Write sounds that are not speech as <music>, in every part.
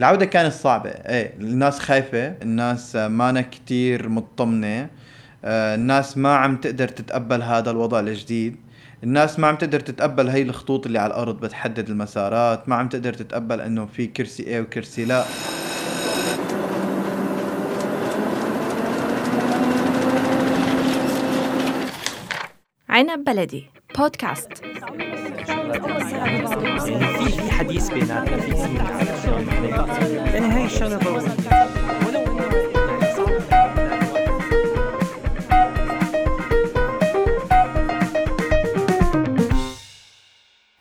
العودة كانت صعبة. إيه الناس خايفة الناس مانا كتير مطمنة. آه، الناس ما عم تقدر تتقبل هذا الوضع الجديد. الناس ما عم تقدر تتقبل هي الخطوط اللي على الأرض بتحدد المسارات. ما عم تقدر تتقبل إنه في كرسي إيه وكرسي لا. عنب بلدي. بودكاست. يعني في حديث بيناتنا في يعني هاي الشغله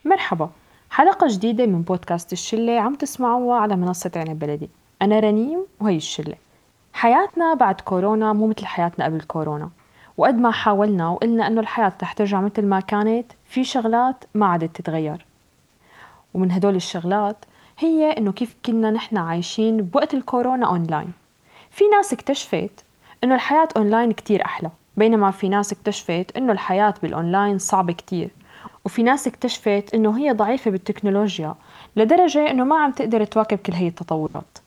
مرحبا. حلقة جديدة من بودكاست الشلة عم تسمعوها على منصة عنب بلدي. أنا رنيم وهي الشلة. حياتنا بعد كورونا مو مثل حياتنا قبل كورونا. وقد ما حاولنا وقلنا أنه الحياة رح ترجع مثل ما كانت في شغلات ما عادت تتغير. ومن هدول الشغلات هي أنه كيف كنا نحن عايشين بوقت الكورونا أونلاين في ناس اكتشفت أنه الحياة أونلاين كتير أحلى بينما في ناس اكتشفت أنه الحياة بالأونلاين صعبة كتير. وفي ناس اكتشفت إنه هي ضعيفة بالتكنولوجيا لدرجة إنه ما عم تقدر تواكب كل هي التطورات.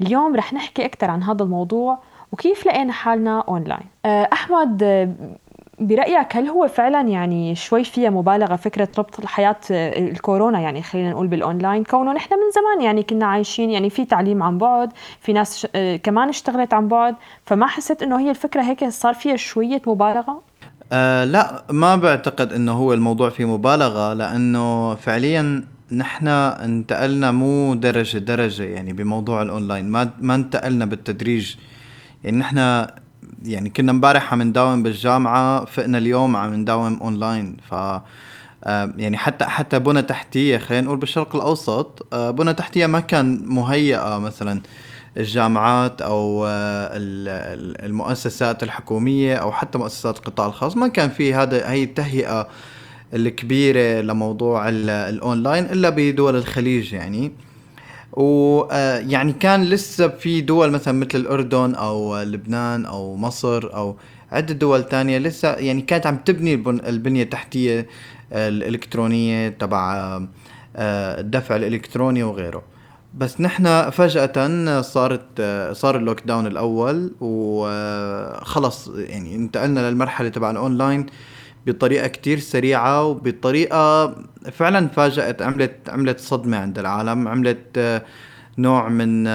اليوم رح نحكي أكثر عن هذا الموضوع وكيف لقينا حالنا أونلاين أه، أحمد أه، برأيك هل هو فعلا يعني شوي فيها مبالغة فكرة ربط الحياة أه، الكورونا يعني خلينا نقول بالأونلاين كونه نحن من زمان يعني كنا عايشين يعني في تعليم عن بعد في ناس كمان اشتغلت عن بعد فما حسيت إنه هي الفكرة هيك صار فيها شوية مبالغة؟ آه لا ما بعتقد إنه هو الموضوع فيه مبالغة لأنه فعليا نحن انتقلنا مو درجة درجة يعني بموضوع الاونلاين ما ما انتقلنا بالتدريج يعني نحن يعني كنا امبارح عم نداوم بالجامعة فقنا اليوم عم نداوم اونلاين ف آه، يعني حتى حتى بنى تحتية خلينا نقول بالشرق الأوسط آه، بنى تحتية ما كان مهيئة مثلا الجامعات أو آه، المؤسسات الحكومية أو حتى مؤسسات القطاع الخاص. ما كان في هذا هي التهيئة الكبيرة لموضوع الاونلاين إلا بدول الخليج يعني. ويعني آه، كان لسه في دول مثلا مثل الأردن أو لبنان أو مصر أو عدة دول تانية لسه يعني كانت عم تبني البنية التحتية الإلكترونية تبع آه، الدفع الإلكتروني وغيره. بس نحن فجأة صارت صار ال lockdown الأول وخلص يعني انتقلنا للمرحلة تبع الأونلاين بطريقة كتير سريعة وبطريقة فعلا فاجأت عملت عملت صدمة عند العالم عملت نوع من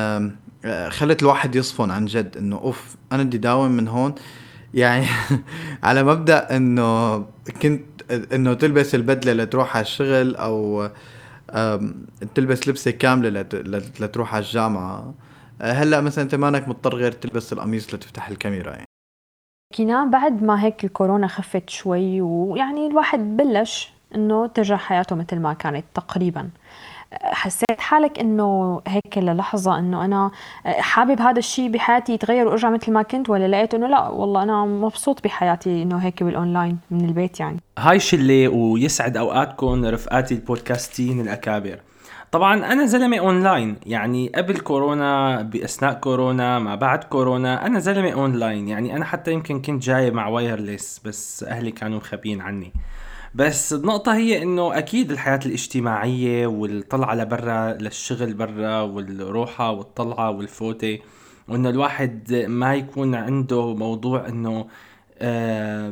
خلت الواحد يصفن عن جد إنه أوف أنا بدي داوم من هون. يعني <laughs> على مبدأ إنه كنت إنه تلبس البدلة لتروح على الشغل أو تلبس لبسة كاملة لتروح على الجامعة. هلأ مثلا أنت مانك مضطر غير تلبس القميص لتفتح الكاميرا يعني. كنا بعد ما هيك الكورونا خفت شوي ويعني الواحد بلش إنه ترجع حياته مثل ما كانت تقريبا. حسيت حالك إنه هيك للحظة إنه أنا حابب هذا الشيء بحياتي يتغير وأرجع مثل ما كنت ولا لقيت إنه لا والله أنا مبسوط بحياتي إنه هيك بالأونلاين من البيت يعني. هاي شلة ويسعد أوقاتكم رفقاتي البودكاستيين الأكابر. طبعا أنا زلمة أونلاين يعني قبل كورونا بأثناء كورونا ما بعد كورونا أنا زلمة أونلاين يعني أنا حتى يمكن كنت جاي مع wireless بس أهلي كانوا مخبيين عني. بس النقطة هي إنه أكيد الحياة الاجتماعية والطلعة لبرا للشغل برا والروحة والطلعة والفوتة وانه الواحد ما يكون عنده موضوع إنه آه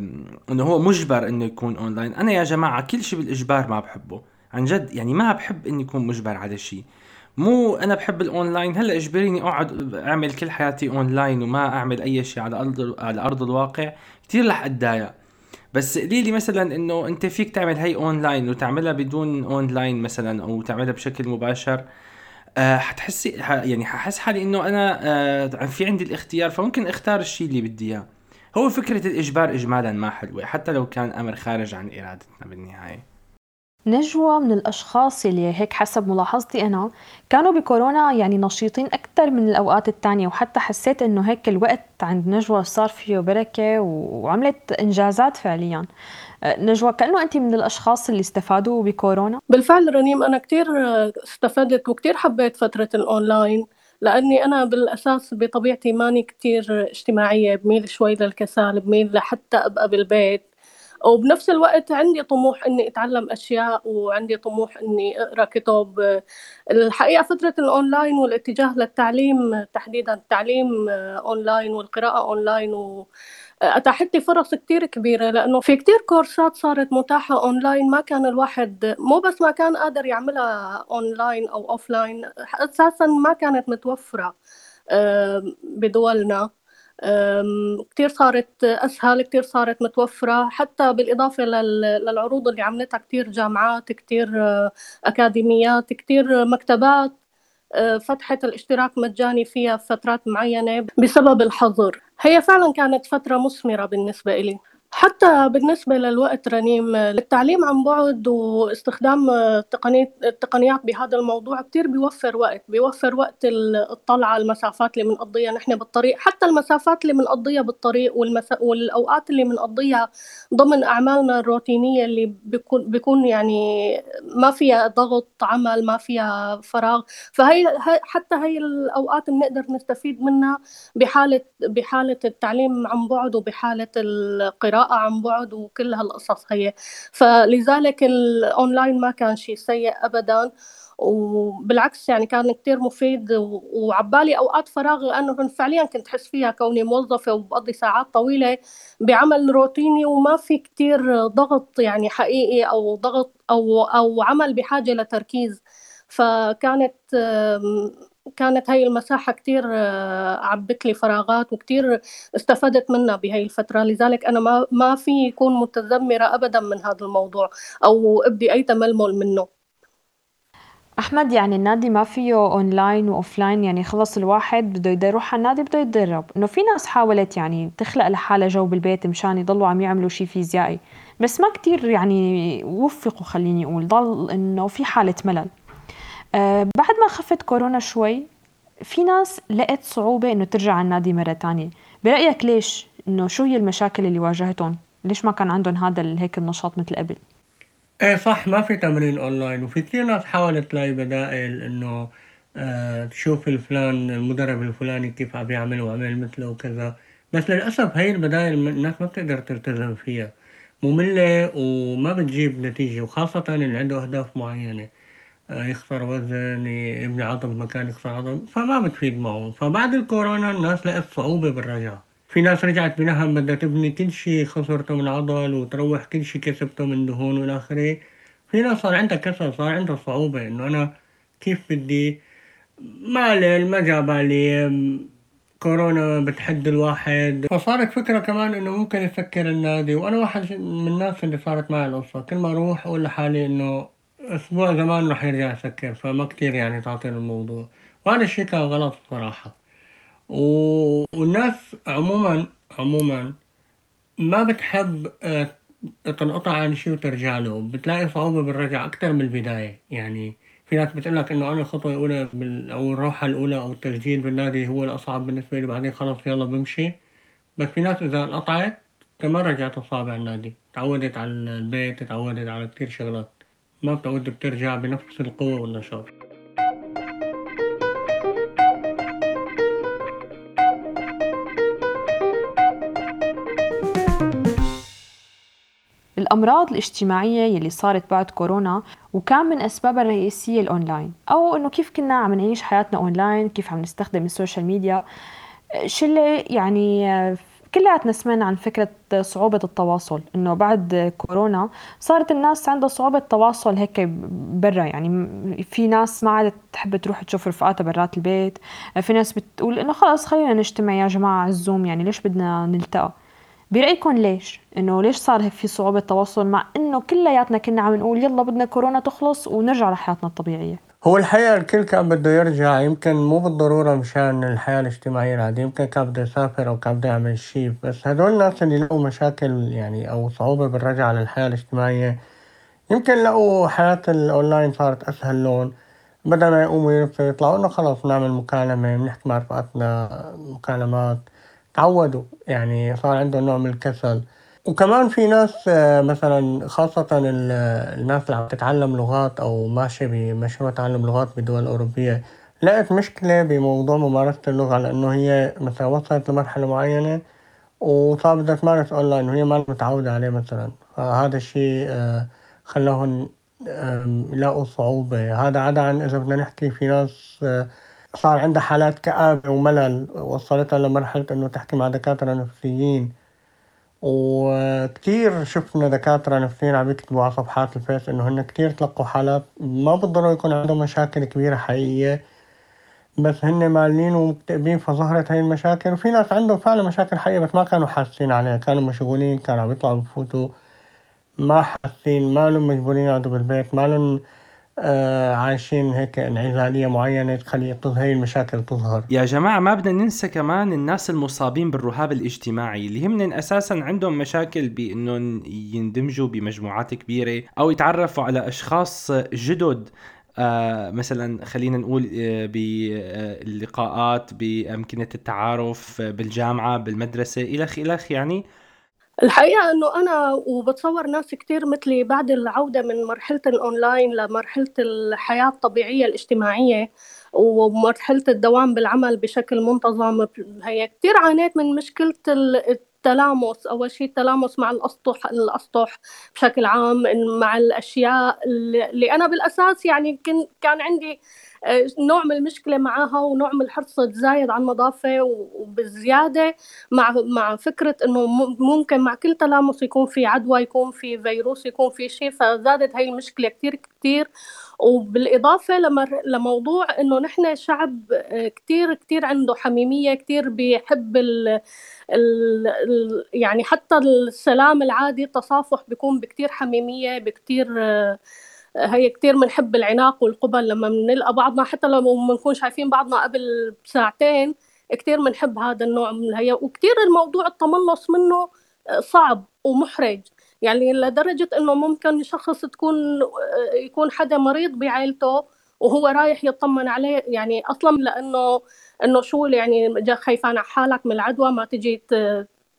إنه هو مجبر إنه يكون أونلاين. أنا يا جماعة كل شيء بالإجبار ما بحبه. عن جد يعني ما بحب إني اكون مجبر على شيء. مو أنا بحب الأونلاين هلأ إجبريني أقعد أعمل كل حياتي أونلاين وما أعمل أي شيء على أرض على أرض الواقع. كثير رح أتضايق. بس قولي لي مثلا إنه أنت فيك تعمل هي أونلاين وتعملها بدون أونلاين مثلا أو تعملها بشكل مباشر. أه حتحسي يعني ححس حالي إنه أنا أه في عندي الاختيار فممكن أختار الشيء اللي بدي إياه. هو فكرة الإجبار إجمالا ما حلوة حتى لو كان أمر خارج عن إرادتنا بالنهاية. نجوى من الأشخاص اللي هيك حسب ملاحظتي أنا كانوا بكورونا يعني نشيطين أكثر من الأوقات الثانية وحتى حسيت إنه هيك الوقت عند نجوى صار فيه بركة وعملت إنجازات فعليا. أه، نجوى كأنه أنت من الأشخاص اللي استفادوا بكورونا؟ بالفعل رنيم أنا كتير استفدت وكتير حبيت فترة الأونلاين لأني أنا بالأساس بطبيعتي ماني كتير اجتماعية بميل شوي للكسال بميل لحتى أبقى بالبيت. وبنفس الوقت عندي طموح إني أتعلم أشياء وعندي طموح إني أقرأ كتب. الحقيقة فترة الأونلاين والاتجاه للتعليم تحديدا التعليم أونلاين والقراءة أونلاين و أتاحت لي فرص كتير كبيرة لأنه في كتير كورسات صارت متاحة أونلاين ما كان الواحد مو بس ما كان قادر يعملها أونلاين أو offline أساسا ما كانت متوفرة بدولنا. كتير صارت أسهل كتير صارت متوفرة. حتى بالإضافة للعروض اللي عملتها كتير جامعات كتير أكاديميات كتير مكتبات فتحت الاشتراك مجاني فيها في فترات معينة بسبب الحظر. هي فعلا كانت فترة مثمرة بالنسبة إلي. حتى بالنسبة للوقت رنيم التعليم عن بعد واستخدام التقنيات بهذا الموضوع كتير بيوفر وقت بيوفر وقت الطلعة المسافات اللي بنقضيها نحن بالطريق حتى المسافات اللي بنقضيها بالطريق والمس... والأوقات اللي بنقضيها ضمن أعمالنا الروتينية اللي بيكون بيكون يعني ما فيها ضغط عمل ما فيها فراغ. فهي حتى هي الأوقات بنقدر نستفيد منها بحالة بحالة التعليم عن بعد وبحالة القراءة. عن بعد وكل هالقصص هي. فلذلك الأونلاين ما كان شيء سيء أبدا وبالعكس يعني كان كتير مفيد وعبالي أوقات فراغ لأنه فعليا كنت حس فيها كوني موظفة وبقضي ساعات طويلة بعمل روتيني وما في كتير ضغط يعني حقيقي أو ضغط أو أو عمل بحاجة لتركيز. فكانت كانت هاي المساحة كتير آه، عبت لي فراغات وكتير استفدت منها بهاي الفترة. لذلك أنا ما ما في يكون متذمرة أبدا من هذا الموضوع أو أبدي أي تململ منه. أحمد يعني النادي ما فيه online و offline يعني خلص الواحد بده يروح على النادي بده يتدرب. إنه في ناس حاولت يعني تخلق لحالها جو بالبيت مشان يضلوا عم يعملوا شيء فيزيائي بس ما كتير يعني وفقوا خليني أقول. ضل إنه في حالة ملل. بعد ما خفت كورونا شوي في ناس لقت صعوبة إنه ترجع على النادي مرة تانية برأيك ليش؟ إنه شو هي المشاكل اللي واجهتهم؟ ليش ما كان عندهم هذا هيك النشاط مثل قبل؟ إيه صح ما في تمرين أونلاين وفي كثير ناس حاولت تلاقي بدائل إنه آه تشوف الفلان المدرب الفلاني كيف عم يعمل وعمل مثله وكذا بس للأسف هاي البدائل الناس ما بتقدر تلتزم فيها مملة وما بتجيب نتيجة وخاصة اللي عنده أهداف معينة آه، يخسر وزن يبني عضل مكان يخسر عضل فما بتفيد معه. فبعد الكورونا الناس لقت صعوبة بالرجعة. في ناس رجعت بنهم بدها تبني كل شي خسرته من عضل وتروح كل شي كسبته من دهون والى آخره. في ناس صار عندها كسل صار عندها صعوبة إنه أنا كيف بدي؟ مالي ما جابالي كورونا بتحد الواحد. فصارت فكرة كمان إنه ممكن يسكر النادي. وأنا واحد من الناس اللي صارت معي القصة. كل ما أروح أقول لحالي إنه أسبوع زمان راح يرجع يسكر فما كتير يعني تعطيني الموضوع. وهذا الشي كان غلط صراحة. و... والناس عموما عموما ما بتحب آه، تنقطع عن شي وترجع له. بتلاقي صعوبة بالرجعة أكتر من البداية. يعني في ناس بتقول لك إنه أنا الخطوة الأولى بال... أو الروحة الأولى أو التسجيل بالنادي هو الأصعب بالنسبة لي. بعدين خلص يلا بمشي. بس في ناس إذا انقطعت كمان رجعت الصابع النادي. تعودت على البيت تعودت على كتير شغلات. ما بتعود بترجع بنفس القوة والنشاط. الأمراض الاجتماعية يلي صارت بعد كورونا وكان من أسبابها الرئيسية الأونلاين. أو إنه كيف كنا عم نعيش حياتنا أونلاين كيف عم نستخدم ال social media. شلة يعني كلياتنا سمعنا عن فكرة صعوبة التواصل إنه بعد كورونا صارت الناس عندها صعوبة تواصل هيك برا يعني في ناس ما عادت تحب تروح تشوف رفقاتها برات البيت في ناس بتقول إنه خلص خلينا نجتمع يا جماعة على الزوم يعني ليش بدنا نلتقى برأيكم ليش؟ إنه ليش صار في صعوبة تواصل مع إنه كلياتنا كنا عم نقول يلا بدنا كورونا تخلص ونرجع لحياتنا الطبيعية هو الحقيقة الكل كان بده يرجع يمكن مو بالضرورة مشان الحياة الاجتماعية العادية يمكن كان بده يسافر أو كان بده يعمل شي بس هدول الناس اللي لقوا مشاكل يعني أو صعوبة بالرجعة للحياة الاجتماعية يمكن لقوا حياة الأونلاين صارت أسهل لون بدل ما يقوموا يطلعوا إنه خلص نعمل مكالمة بنحكي مع رفقاتنا مكالمات تعودوا يعني صار عندهم نوع من الكسل. وكمان في ناس آه، مثلا خاصة الناس اللي عم تتعلم لغات أو ماشية بمشروع تعلم لغات بدول أوروبية لقت مشكلة بموضوع ممارسة اللغة لأنه هي مثلا وصلت لمرحلة معينة وصار بدها تمارس أونلاين وهي ما متعودة عليه مثلا. فهذا الشيء آه، خلاهم يلاقوا صعوبة. هذا عدا عن إذا بدنا نحكي في ناس آه، صار عندها حالات كآبة وملل وصلتها لمرحلة إنه تحكي مع دكاترة نفسيين. وكتير شفنا دكاترة نفسيين عم يكتبوا على صفحات الفيس إنه هن كتير تلقوا حالات ما بالضرورة يكون عندهم مشاكل كبيرة حقيقية بس هن مالين ومكتئبين فظهرت هاي المشاكل. وفي ناس عندهم فعلا مشاكل حقيقية بس ما كانوا حاسين عليها كانوا مشغولين كانوا عم يطلعوا بفوتوا ما حاسين مالهم مجبورين يقعدوا بالبيت مالهم آه عايشين هيك انعزالية معينة تخلي تظهر هاي المشاكل تظهر. يا جماعة ما بدنا ننسى كمان الناس المصابين بالرهاب الاجتماعي اللي هم أساسا عندهم مشاكل بأنهم يندمجوا بمجموعات كبيرة أو يتعرفوا على أشخاص جدد آه مثلا خلينا نقول آه باللقاءات بأمكنة التعارف آه، بالجامعة بالمدرسة إلخ إلخ يعني الحقيقة إنه أنا وبتصور ناس كتير مثلي بعد العودة من مرحلة الأونلاين لمرحلة الحياة الطبيعية الاجتماعية ومرحلة الدوام بالعمل بشكل منتظم هي كتير عانيت من مشكلة التلامس. أول شيء التلامس مع الأسطح الأسطح بشكل عام مع الأشياء اللي أنا بالأساس يعني كان عندي نوع من المشكلة معها ونوع من الحرص الزايد على النظافه وبالزياده مع مع فكرة إنه ممكن مع كل تلامس يكون في عدوى يكون في فيروس يكون في شيء فزادت هاي المشكلة كثير كثير وبالإضافة لمر... لموضوع إنه نحن شعب آه، كثير كثير عنده حميمية كثير بيحب ال... ال... ال... يعني حتى السلام العادي التصافح بيكون بكثير حميمية بكثير آه، هي كتير بنحب العناق والقبل لما بنلقى بعضنا حتى لو ما نكون شايفين بعضنا قبل ساعتين كتير بنحب هذا النوع من الهي وكتير الموضوع التملص منه صعب ومحرج. يعني لدرجة إنه ممكن شخص تكون يكون حدا مريض بعائلته وهو رايح يطمن عليه. يعني أصلا لأنه إنه شو يعني خايفان على حالك من العدوى ما تجي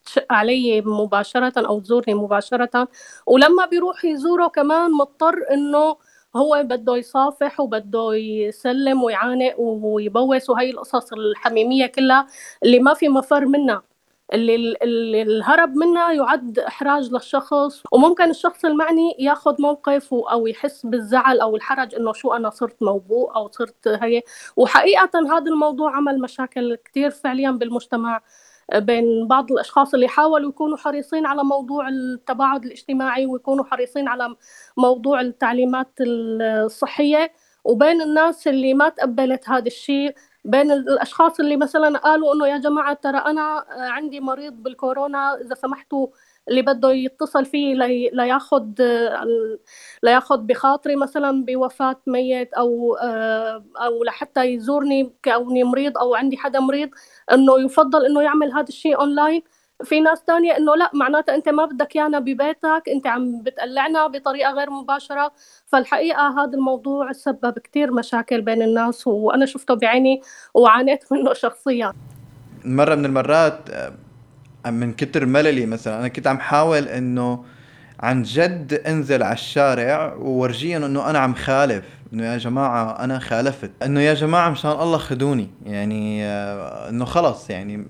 تشق علي مباشرة أو تزورني مباشرة. ولما بيروح يزوره كمان مضطر إنه هو بده يصافح وبده يسلم ويعانق ويبوس وهي القصص الحميمية كلها اللي ما في مفر منها. اللي, اللي الهرب منها يعد إحراج للشخص. وممكن الشخص المعني ياخذ موقف أو يحس بالزعل أو الحرج إنه شو أنا صرت موبوء أو صرت هي وحقيقة هذا الموضوع عمل مشاكل كثير فعليا بالمجتمع. بين بعض الأشخاص اللي حاولوا يكونوا حريصين على موضوع التباعد الاجتماعي ويكونوا حريصين على موضوع التعليمات الصحية وبين الناس اللي ما تقبلت هذا الشيء بين الأشخاص اللي مثلا قالوا إنه يا جماعة ترى أنا عندي مريض بالكورونا إذا سمحتوا اللي بده يتصل فيه لياخذ لياخذ بخاطري مثلا بوفاة ميت أو آه، أو لحتى يزورني كوني مريض أو عندي حدا مريض إنه يفضل إنه يعمل هذا الشيء اونلاين في ناس تانية إنه لا معناتها أنت ما بدك يانا ببيتك أنت عم بتقلعنا بطريقة غير مباشرة. فالحقيقة هذا الموضوع سبب كتير مشاكل بين الناس وأنا شفته بعيني وعانيت منه <laughs> شخصيا. مرة من المرات من كتر مللي مثلا. أنا كنت عم حاول إنه عن جد أنزل على الشارع وورجيهم إنه أنا عم خالف. إنه يا جماعة أنا خالفت. إنه يا جماعة مشان الله خدوني. يعني آه، إنه خلص. يعني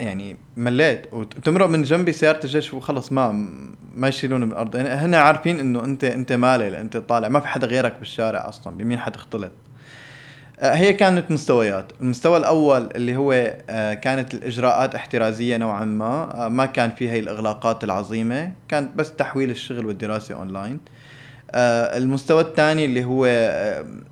يعني مليت. وتمرق من جنبي سيارة الجيش وخلص ما ما يشيلوني من الأرض. يعني هن عارفين إنه أنت أنت مالي. أنت طالع. ما في حدا غيرك بالشارع أصلا. بمين حتختلط؟ هي كانت مستويات. المستوى الأول اللي هو آه، كانت الإجراءات احترازية نوعا ما. آه، ما كان فيها الإغلاقات العظيمة. كانت بس تحويل الشغل والدراسة أونلاين. المستوى الثاني اللي هو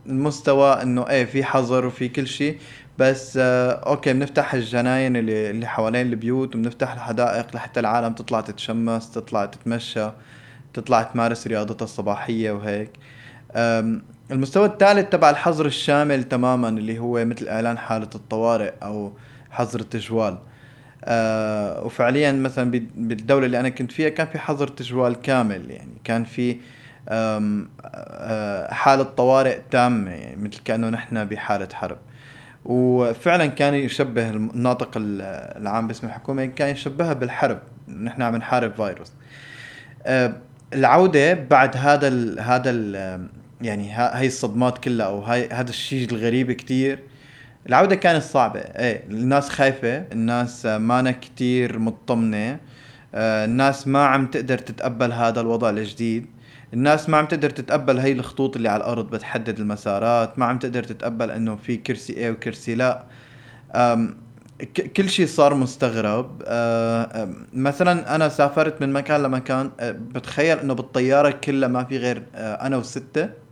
المستوى إنه إيه في حظر وفي كل شيء. بس okay بنفتح الجناين اللي اللي حوالين البيوت وبنفتح الحدائق لحتى العالم تطلع تتشمس تطلع تتمشى تطلع تمارس رياضتها الصباحية وهيك. المستوى الثالث تبع الحظر الشامل تماما اللي هو مثل إعلان حالة الطوارئ أو حظر التجوال آه وفعليا مثلا بالدولة اللي أنا كنت فيها كان في حظر تجوال كامل يعني كان في آه حالة طوارئ تامة يعني مثل كأنه نحن بحالة حرب. وفعلا كان يشبه الناطق العام باسم الحكومة كان يشبهها بالحرب. نحن عم نحارب فيروس. آه العودة بعد هذا ال هذا ال يعني هاي الصدمات كلها أو هاي هذا الشيء الغريب كتير. العودة كانت صعبة. إيه الناس خايفة الناس مانا كتير مطمنة. آه، الناس ما عم تقدر تتقبل هذا الوضع الجديد. الناس ما عم تقدر تتقبل هي الخطوط اللي على الأرض بتحدد المسارات. ما عم تقدر تتقبل إنه في كرسي إيه وكرسي لا. كل شيء صار مستغرب. أم، مثلا أنا سافرت من مكان لمكان. أه، بتخيل إنه بالطيارة كلها ما في غير أنا وستة.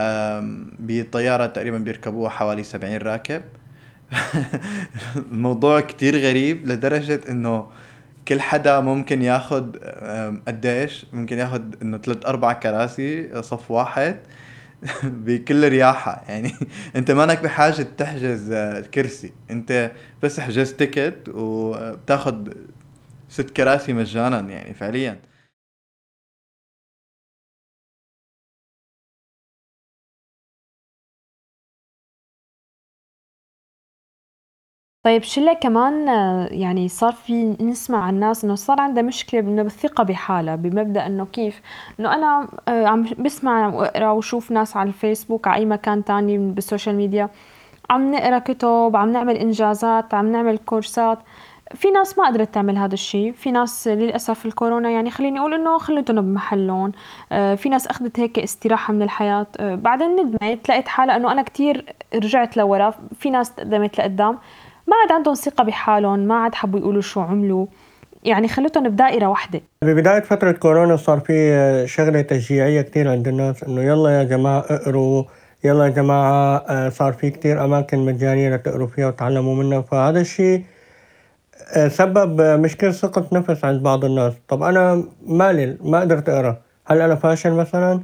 أم، بطياره تقريبا بيركبوها حوالي 70 راكب. <laughs> الموضوع كتير غريب لدرجة إنه كل حدا ممكن ياخد قديش ممكن ياخد إنه ثلاث أربع كراسي صف واحد <laughs> بكل رياحة. يعني أنت مانك بحاجة تحجز آه، كرسي. أنت بس حجزت تيكت وبتاخد ست كراسي مجانا يعني فعليا. طيب شلة كمان آه، يعني صار في نسمع عن الناس إنه صار عندها مشكلة إنه بالثقة بحالها بمبدأ إنه كيف؟ إنه أنا آه، عم بسمع وأقرأ وشوف ناس على الفيسبوك على أي مكان تاني بالسوشيال ميديا عم نقرأ كتب عم نعمل إنجازات عم نعمل كورسات. في ناس ما قدرت تعمل هذا الشيء. في ناس للأسف الكورونا يعني خليني أقول إنه خلتهم بمحلهم. آه، في ناس أخذت هيك استراحة من الحياة. بعدين ندمت لقيت حالها إنه أنا كتير رجعت لورا. في ناس تقدمت لقدام. ما عاد عندهم ثقة بحالهم ما عاد حبوا يقولوا شو عملوا. يعني خلتهم بدائرة واحدة. ببداية فترة كورونا صار في شغلة تشجيعية كتير عند الناس إنه يلا يا جماعة اقروا يلا يا جماعة آه، صار في كتير أماكن مجانية لتقروا فيها وتعلموا منها. فهذا الشيء آه، سبب آه، مشكلة ثقة نفس عند بعض الناس. طب أنا مالي ما قدرت أقرأ. هل أنا فاشل مثلا؟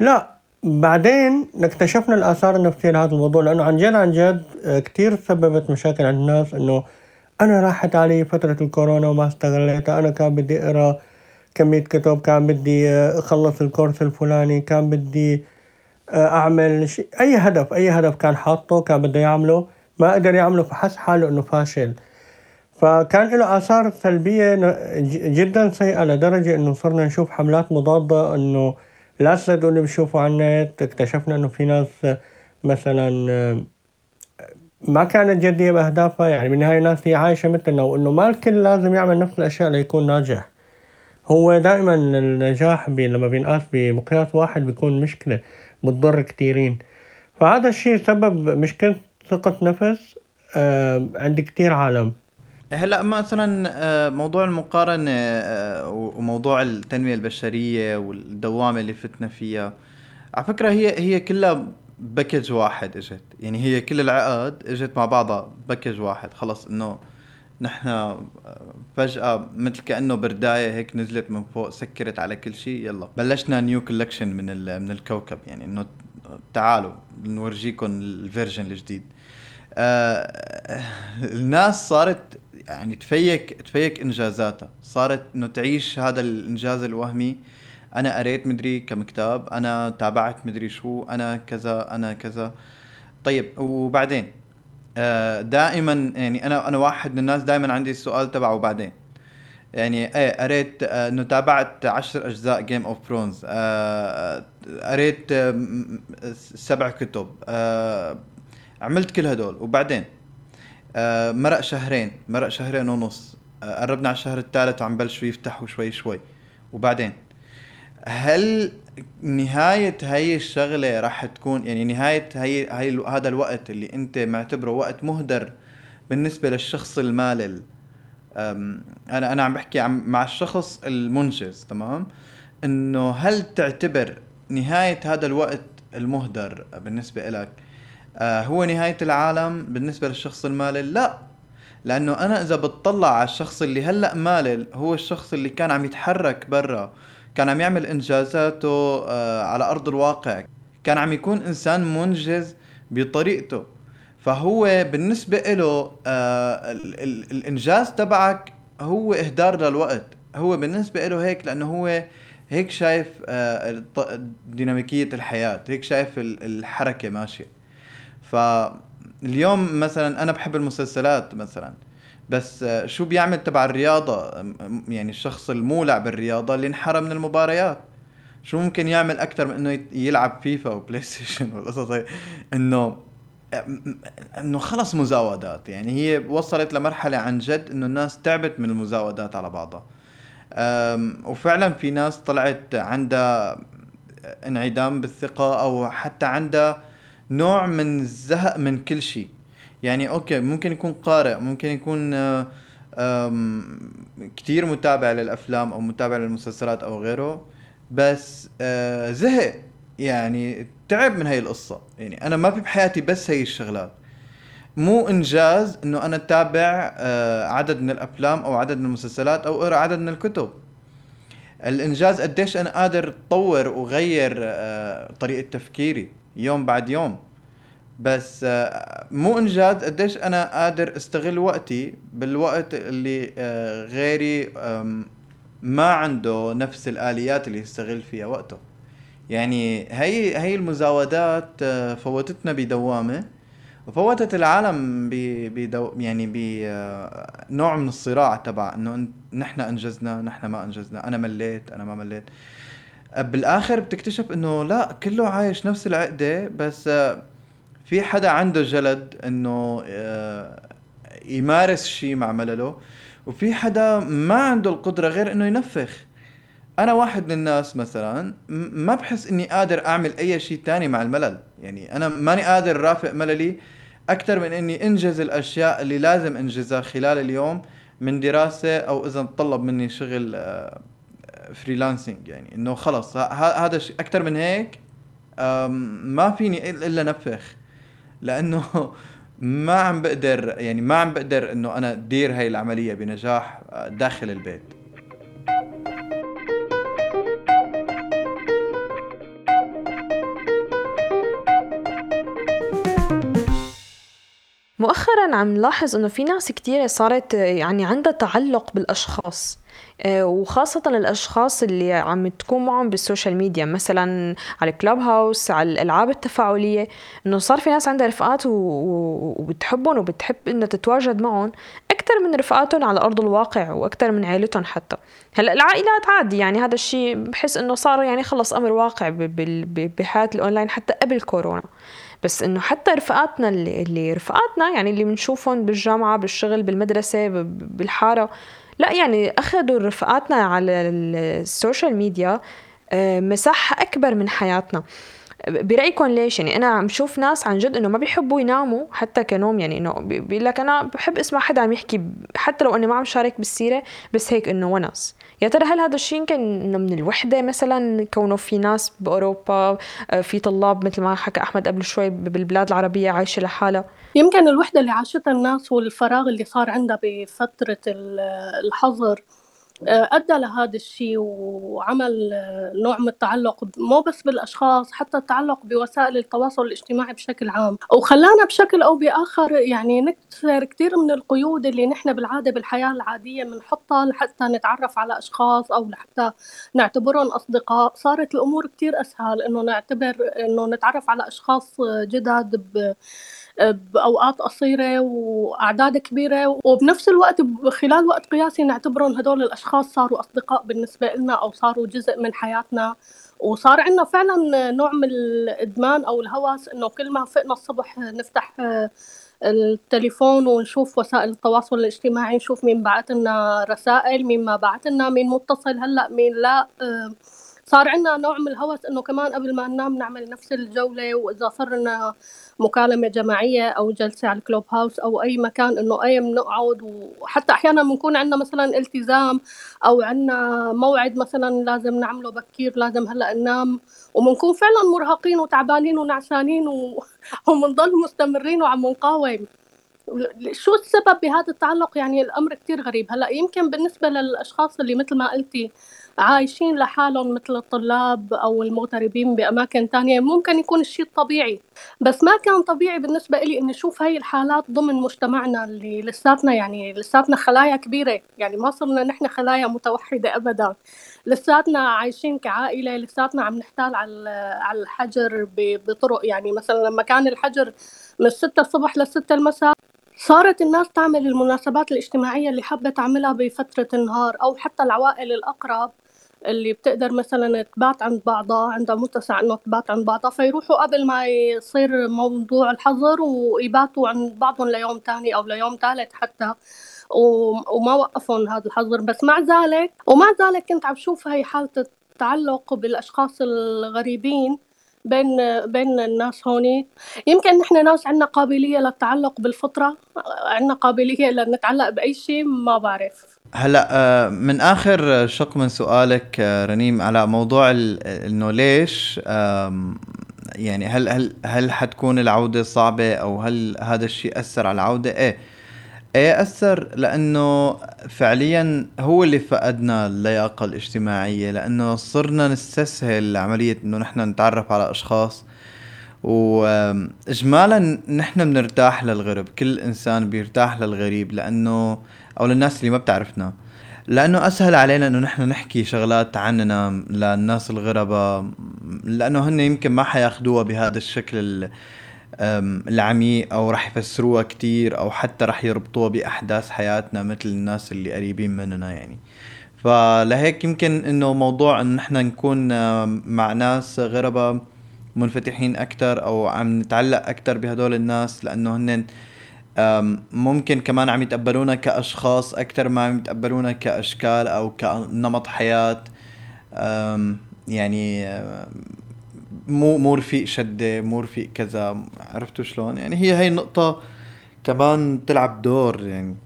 لا. بعدين اكتشفنا الآثار النفسية لهذا الموضوع لأنه عن جد عن جد آه، كتير سببت مشاكل عند الناس إنه أنا راحت علي فترة الكورونا وما استغليتها أنا كان بدي أقرأ كمية كتب كان بدي آه، أخلص الكورس الفلاني كان بدي آه، أعمل شيء أي هدف أي هدف كان حاطه كان بده يعمله ما قدر يعمله فحس حاله إنه فاشل. فكان له ن- ج- جدا سيئة لدرجة إنه صرنا نشوف حملات مضادة إنه تصدقوا اللي بشوفوا على النت اكتشفنا إنه في ناس مثلا ما كانت جدية بأهدافها. يعني بالنهاية ناس هي عايشة مثلنا وإنه ما الكل لازم يعمل نفس الأشياء ليكون ناجح. هو دائما النجاح بي لما بينقاس بمقياس واحد بيكون مشكلة بتضر كتيرين. فهذا الشيء سبب مشكلة ثقة نفس آه، عند كتير عالم. هلا مثلا آه، موضوع المقارنة آه، وموضوع التنمية البشرية والدوامة اللي فتنا فيها على فكرة هي هي كلها package واحد إجت. يعني هي كل العقد إجت مع بعضها package واحد. خلص إنه نحن آه، فجأة مثل كأنه برداية هيك نزلت من فوق سكرت على كل شيء يلا بلشنا new collection من من الكوكب. يعني إنه تعالوا نورجيكم ال version الجديد. آه الناس صارت يعني تفيك تفيك انجازاتها صارت إنه تعيش هذا الإنجاز الوهمي. أنا قريت مدري كم كتاب أنا تابعت مدري شو أنا كذا أنا كذا. طيب وبعدين؟ آه دائما يعني أنا أنا واحد من الناس دائما عندي السؤال تبعه وبعدين يعني إيه قريت آه، إنه تابعت عشر أجزاء Game of Thrones قريت آه، سبع كتب. عملت كل هدول. وبعدين؟ آه، مرق شهرين مرق شهرين ونص. آه، قربنا على الشهر الثالث وعم بلشوا يفتحوا شوي شوي. وبعدين هل نهاية هاي الشغلة راح تكون يعني نهاية هاي هاي هذا الوقت اللي أنت معتبره وقت مهدر بالنسبة للشخص المالل؟ أنا أنا عم بحكي مع الشخص المنجز تمام؟ إنه هل تعتبر نهاية هذا الوقت المهدر بالنسبة لك هو نهاية العالم بالنسبة للشخص المالل لا. لأنه أنا إذا بتطلع على الشخص اللي هلأ مالل هو الشخص اللي كان عم يتحرك برا كان عم يعمل إنجازاته آه على أرض الواقع. كان عم يكون إنسان منجز بطريقته. فهو بالنسبة له آه ال ال الإنجاز تبعك هو إهدار للوقت. هو بالنسبة له هيك لأنه هو هيك شايف آه ديناميكية الحياة هيك شايف ال- الحركة ماشية. فاليوم مثلا أنا بحب المسلسلات مثلا بس شو بيعمل تبع الرياضة؟ يعني الشخص المولع بالرياضة اللي انحرم من المباريات. شو ممكن يعمل أكثر من إنه يلعب فيفا وبلاي ستيشن والقصص هي إنه إنه خلص مزاودات. يعني هي وصلت لمرحلة عن جد إنه الناس تعبت من المزاودات على بعضها. وفعلا في ناس طلعت عندها انعدام بالثقة أو حتى عندها نوع من الزهق من كل شيء. يعني أوكي ممكن يكون قارئ ممكن يكون آه، كتير متابع للأفلام أو متابع للمسلسلات أو غيره بس آه، زهق. يعني تعب من هاي القصة. يعني أنا ما في بحياتي بس هي الشغلات. مو إنجاز إنه أنا أتابع آه، عدد من الأفلام أو عدد من المسلسلات أو أقرأ عدد من الكتب. الإنجاز قديش أنا قادر اتطور وغير طريقة تفكيري. يوم بعد يوم. بس آه، مو إنجاز قديش أنا قادر أستغل وقتي بالوقت اللي آه، غيري ما عنده نفس الآليات اللي يستغل فيها وقته. يعني هي هي المزاودات آه، فوتتنا بدوامة. وفوتت العالم ب يعني بنوع من الصراع تبع إنه نحن إنجزنا نحن ما إنجزنا. أنا مليت أنا ما مليت. بالآخر بتكتشف إنه لا كله عايش نفس العقدة بس آه، في حدا عنده جلد إنه آه، يمارس شيء مع ملله وفي حدا ما عنده القدرة غير إنه ينفخ. أنا واحد من الناس مثلا ما بحس إني قادر أعمل أي شيء تاني مع الملل. يعني أنا ماني قادر رافق مللي أكثر من إني أنجز الأشياء اللي لازم أنجزها خلال اليوم من دراسة أو إذا طلب مني شغل فريلانسنج يعني إنه خلص هذا أكثر من هيك ما فيني إلا نفخ لأنه <laughs> ما عم بقدر يعني ما عم بقدر إنه أنا ادير هاي العملية بنجاح آه، داخل البيت. مؤخرا عم نلاحظ إنه في ناس كتيرة صارت يعني عندها تعلق بالأشخاص. آه، وخاصة الأشخاص اللي عم تكون معهم بال social media مثلا على الكلاب هاوس على الألعاب التفاعلية إنه صار في ناس عندها رفقات و- وبتحبهم وبتحب إنها تتواجد معهم أكثر من رفقاتهم على أرض الواقع وأكثر من عائلتهم حتى. هلأ العائلات عادي يعني هذا الشيء بحس إنه صار يعني خلص أمر واقع ب- ب- بحياة الأونلاين حتى قبل كورونا. بس إنه حتى رفقاتنا اللي, اللي رفقاتنا يعني اللي بنشوفهم بالجامعة بالشغل بالمدرسة بالحارة لا يعني أخذوا رفقاتنا على ال social media آه، مساحه أكبر من حياتنا. برأيكم ليش؟ يعني أنا عم شوف ناس عن جد إنه ما بيحبوا يناموا حتى كنوم يعني إنه بي- بيقول لك أنا بحب إسمع حدا عم يحكي حتى لو إني ما عم شارك بالسيرة بس هيك إنه ونس. يا ترى هل هذا الشيء يمكن إنه من الوحدة مثلا؟ كونه في ناس بأوروبا آه، في طلاب مثل ما حكى أحمد قبل شوي بالبلاد العربية عايشة لحالها. يمكن الوحدة اللي عاشتها الناس والفراغ اللي صار عندها بفترة ال- الحظر أدى لهذا الشيء وعمل نوع من التعلق مو بس بالأشخاص حتى التعلق بوسائل التواصل الاجتماعي بشكل عام. وخلانا بشكل أو بآخر يعني نكسر كثير من القيود اللي نحن بالعادة بالحياة العادية بنحطها لحتى نتعرف على أشخاص أو لحتى نعتبرهم أصدقاء. صارت الأمور كثير أسهل إنه نعتبر إنه نتعرف على أشخاص جدد ب بأوقات قصيرة وأعداد كبيرة وبنفس الوقت خلال وقت قياسي نعتبرهم هدول الأشخاص صاروا أصدقاء بالنسبة لنا أو صاروا جزء من حياتنا. وصار عندنا فعلا نوع من الإدمان أو الهوس إنه كل ما فقنا الصبح نفتح التليفون ونشوف وسائل التواصل الاجتماعي نشوف مين بعت لنا رسائل مين ما بعت لنا مين متصل هلأ مين لا صار عندنا نوع من الهوس إنه كمان قبل ما ننام نعمل نفس الجولة وإذا صار لنا مكالمة جماعية أو جلسة على الكلوب هاوس أو أي مكان إنه أي بنقعد وحتى أحيانا بنكون عندنا مثلا التزام أو عندنا موعد مثلا لازم نعمله بكير لازم هلأ ننام وبنكون فعلا مرهقين وتعبانين ونعسانين و... <laughs> وبنضل مستمرين وعم نقاوم. شو السبب بهذا التعلق؟ يعني الأمر كتير غريب. هلأ يمكن بالنسبة للأشخاص اللي مثل ما قلتي عايشين لحالهم مثل الطلاب أو المغتربين بأماكن تانية. ممكن يكون الشيء طبيعي بس ما كان طبيعي بالنسبة لي إني أشوف هاي الحالات ضمن مجتمعنا اللي لساتنا يعني لساتنا خلايا كبيرة. يعني ما صرنا نحن خلايا متوحدة ابدا. لساتنا عايشين كعائلة لساتنا عم نحتال على على الحجر بطرق. يعني مثلا لما كان الحجر من 6 الصبح ل 6 المساء صارت الناس تعمل المناسبات الاجتماعية اللي حابة تعملها بفترة النهار أو حتى العوائل الأقرب. اللي بتقدر مثلا تبات عند بعضها عندها متسع إنه تبات عند بعضها فيروحوا قبل ما يصير موضوع الحظر ويباتوا عند بعضهم ليوم تاني أو ليوم ثالث حتى وما وقفهم هذا الحظر. بس مع ذلك ومع ذلك كنت عم شوف هي حالة التعلق بالأشخاص الغريبين. بين بين الناس هون يمكن نحن ناس عندنا قابلية للتعلق بالفطرة عندنا قابلية لنتعلق بأي شيء ما بعرف هلا آه، من آخر شق من سؤالك آه، رنيم على موضوع إنه ليش يعني هل هل هل حتكون العودة صعبة أو هل هذا الشيء أثر على العودة؟ إيه إيه اثر لأنه فعليا هو اللي فقدنا اللياقة الاجتماعية لأنه صرنا نستسهل عملية إنه نحن نتعرف على أشخاص. واجمالا نحن بنرتاح للغرب كل إنسان بيرتاح للغريب لأنه أو للناس اللي ما بتعرفنا. لأنه أسهل علينا إنه نحن نحكي شغلات عننا للناس الغرباء لأنه هن يمكن ما حياخدوها بهذا الشكل العميق أو رح يفسروها كتير أو حتى رح يربطوها بأحداث حياتنا مثل الناس اللي قريبين مننا يعني. فلهيك يمكن إنه موضوع انه نحن نكون مع ناس غرباء منفتحين أكثر أو عم نتعلق أكثر بهدول الناس لأنه هن ممكن كمان عم يتقبلونا كأشخاص أكثر ما عم يتقبلونا كأشكال أو كنمط حياة. يعني مو مو رفيق شدة مو رفيق كذا عرفتوا شلون؟ يعني هي هي النقطة كمان تلعب دور يعني.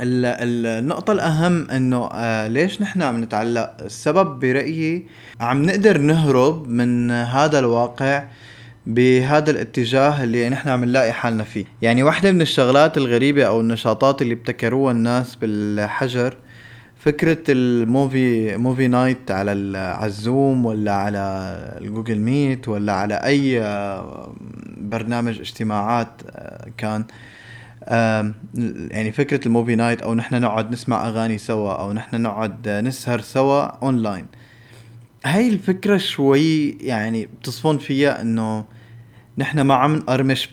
النقطة الأهم إنه آه ليش نحن عم نتعلق؟ السبب برأيي عم نقدر نهرب من هذا الواقع بهذا الاتجاه اللي نحن عم نلاقي حالنا فيه. يعني واحدة من الشغلات الغريبة أو النشاطات اللي ابتكروها الناس بالحجر فكرة ال movie movie night على على ال Zoom ولا على ال Google Meet ولا على أي برنامج اجتماعات آه، كان يعني فكرة ال movie night أو نحن نقعد نسمع أغاني سوا أو نحن نقعد نسهر سوا أونلاين هاي الفكرة شوي يعني بتصفن فيها إنه نحن ما عم نقرمش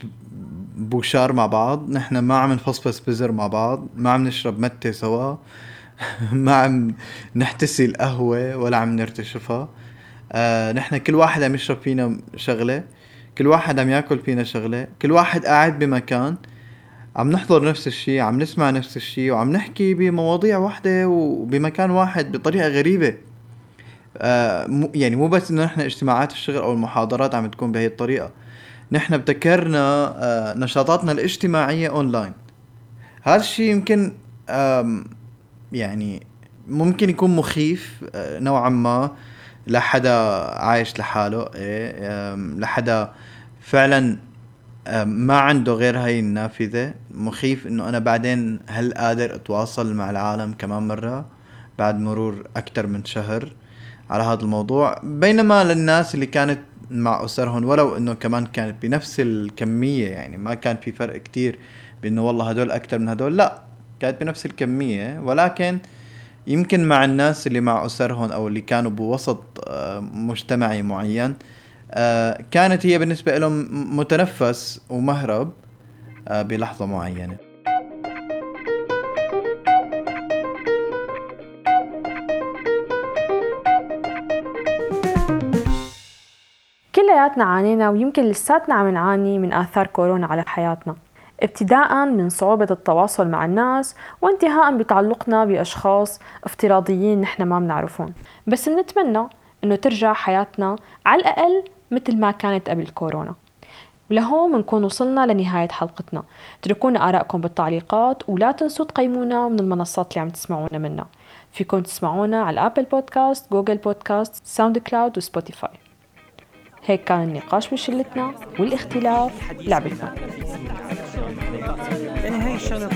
بوشار مع بعض نحن ما عم نفصفص بزر مع بعض ما عم نشرب متة سوا. ما عم نحتسي القهوة ولا عم نرتشفها. آه نحن كل واحد عم يشرب فينا شغلة كل واحد عم ياكل فينا شغلة كل واحد قاعد بمكان. عم نحضر نفس الشيء عم نسمع نفس الشيء وعم نحكي بمواضيع واحدة وبمكان واحد بطريقة غريبة. آه يعني مو بس إنه نحن اجتماعات الشغل أو المحاضرات عم تكون بهي الطريقة. نحن ابتكرنا آه نشاطاتنا الاجتماعية اونلاين هذا الشيء يمكن يعني ممكن يكون مخيف آه، نوعا ما لحدا عايش لحاله إيه لحدا فعلا ما عنده غير هاي النافذة. مخيف إنه أنا بعدين هل قادر أتواصل مع العالم كمان مرة بعد مرور أكتر من شهر على هذا الموضوع؟ بينما للناس اللي كانت مع أسرهم ولو إنه كمان كانت بنفس الكمية يعني ما كان في فرق كتير بإنه والله هدول أكتر من هدول لا كانت بنفس الكمية ولكن يمكن مع الناس اللي مع أسرهم أو اللي كانوا بوسط آه، مجتمعي معين آه، كانت هي بالنسبة لهم متنفس ومهرب آه، بلحظة معينة. كلياتنا عانينا ويمكن لساتنا عم نعاني من آثار كورونا على حياتنا. ابتداء من صعوبة التواصل مع الناس وانتهاء بتعلقنا بأشخاص افتراضيين نحن ما بنعرفهم. بس بنتمنى إنه ترجع حياتنا على الأقل مثل ما كانت قبل كورونا. ولهون بنكون وصلنا لنهاية حلقتنا. اتركونا آرائكم بالتعليقات ولا تنسوا تقيمونا من المنصات اللي عم تسمعونا منها. فيكم تسمعونا على ال Apple Podcast Google Podcast SoundCloud و Spotify هيك كان النقاش بشلتنا والاختلاف لعبتنا هاي الشغلة